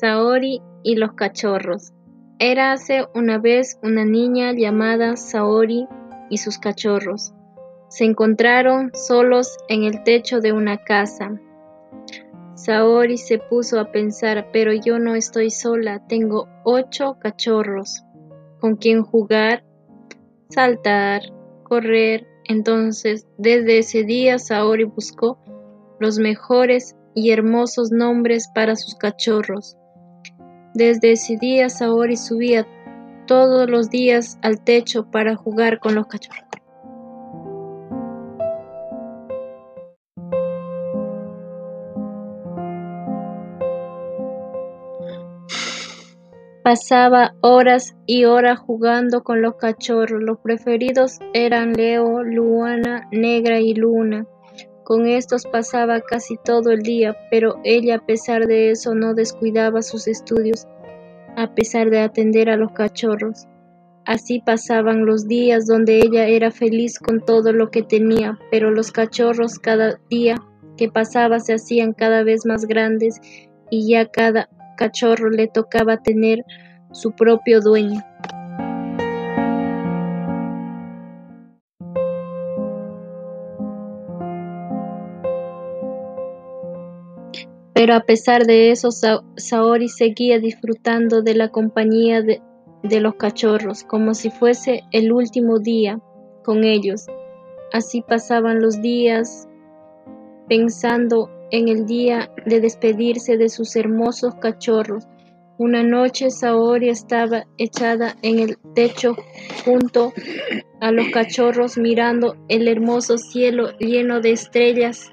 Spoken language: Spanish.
Saori y los cachorros. Érase una vez una niña llamada Saori y sus cachorros. Se encontraron solos en el techo de una casa. Saori se puso a pensar, pero yo no estoy sola, tengo ocho cachorros con quien jugar, saltar, correr. Entonces, desde ese día, Saori buscó los mejores y hermosos nombres para sus cachorros. Desde ese día Saori subía todos los días al techo para jugar con los cachorros. Pasaba horas y horas jugando con los cachorros. Los preferidos eran Leo, Luana, Negra y Luna. Con estos pasaba casi todo el día, pero ella a pesar de eso no descuidaba sus estudios, a pesar de atender a los cachorros. Así pasaban los días donde ella era feliz con todo lo que tenía, pero los cachorros cada día que pasaba se hacían cada vez más grandes y ya cada cachorro le tocaba tener su propio dueño. Pero a pesar de eso, Saori seguía disfrutando de la compañía de, los cachorros, como si fuese el último día con ellos. Así pasaban los días pensando en el día de despedirse de sus hermosos cachorros. Una noche Saori estaba echada en el techo junto a los cachorros mirando el hermoso cielo lleno de estrellas